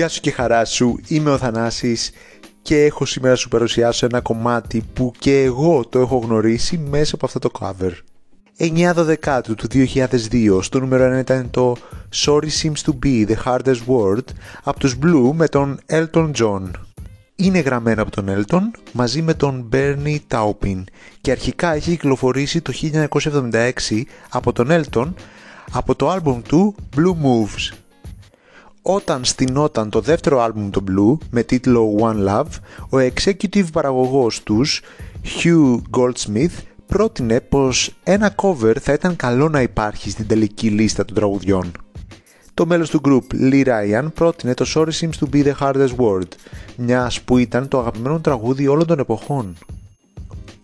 Γεια σου και χαρά σου, είμαι ο Θανάσης και έχω σήμερα να σου παρουσιάσω ένα κομμάτι που και εγώ το έχω γνωρίσει μέσα από αυτό το cover. 9 Δεκάτου του 2002 στο νούμερο 1 ήταν το Sorry Seems to Be The Hardest Word από τους Blue με τον Elton John. Είναι γραμμένο από τον Elton μαζί με τον Bernie Taupin και αρχικά έχει κυκλοφορήσει το 1976 από τον Elton από το άλμπουμ του Blue Moves. Όταν στηνόταν το δεύτερο άλμπουμ των Blue με τίτλο One Love, ο executive παραγωγός τους, Hugh Goldsmith, πρότεινε πως ένα cover θα ήταν καλό να υπάρχει στην τελική λίστα των τραγουδιών. Το μέλος του group Lee Ryan πρότεινε το Sorry Seems to be the hardest word, μιας που ήταν το αγαπημένο τραγούδι όλων των εποχών.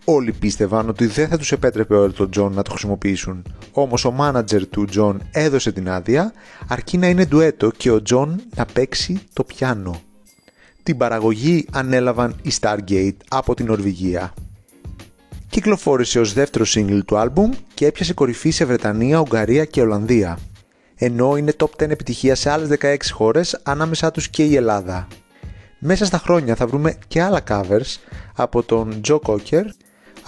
Όλοι πίστευαν ότι δεν θα τους επέτρεπε ο Elton John να το χρησιμοποιήσουν. Όμως ο μάνατζερ του John έδωσε την άδεια, αρκεί να είναι ντουέτο και ο John να παίξει το πιάνο. Την παραγωγή ανέλαβαν οι Stargate από την Νορβηγία. Κυκλοφόρησε ως δεύτερο single του άλμπουμ και έπιασε κορυφή σε Βρετανία, Ουγγαρία και Ολλανδία. Ενώ είναι top 10 επιτυχία σε άλλες 16 χώρες, ανάμεσά τους και η Ελλάδα. Μέσα στα χρόνια θα βρούμε και άλλα covers από τον Joe Cocker,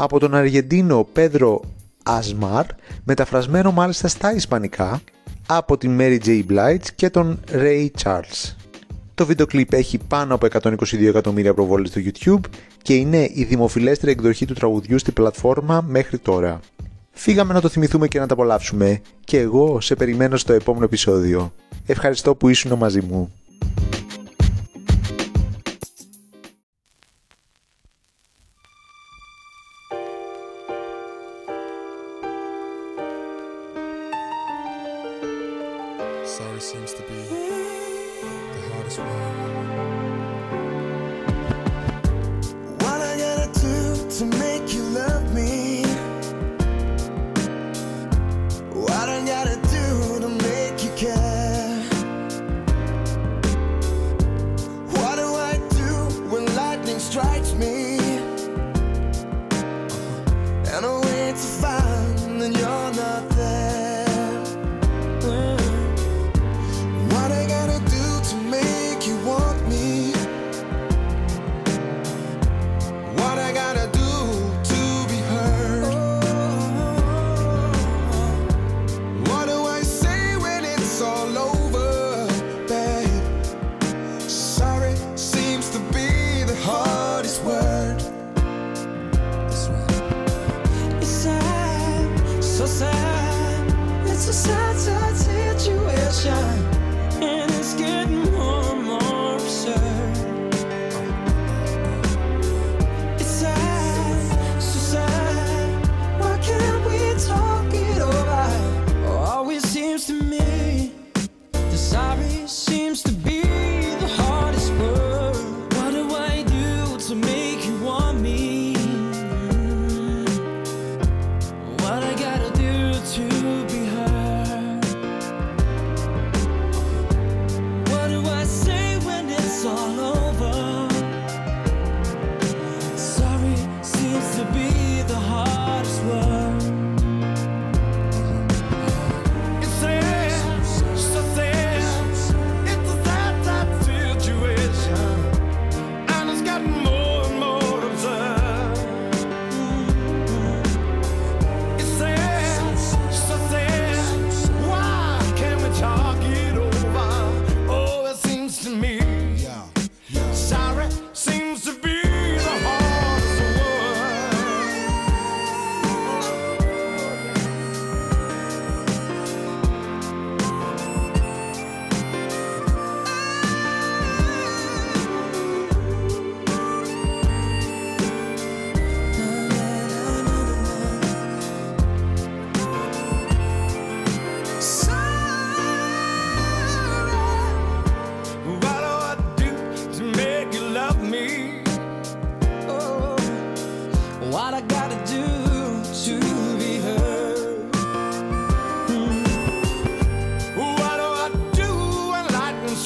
από τον Αργεντίνο Πέδρο Ασμάρ, μεταφρασμένο μάλιστα στα Ισπανικά, από την Mary J. Blige και τον Ray Charles. Το βίντεο κλιπ έχει πάνω από 122 εκατομμύρια προβόλες στο YouTube και είναι η δημοφιλέστερη εκδοχή του τραγουδιού στην πλατφόρμα μέχρι τώρα. Φύγαμε να το θυμηθούμε και να τα απολαύσουμε και εγώ σε περιμένω στο επόμενο επεισόδιο. Ευχαριστώ που ήσουν μαζί μου. Sorry seems to be the hardest word. What I gotta do to make sunshine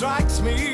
strikes me?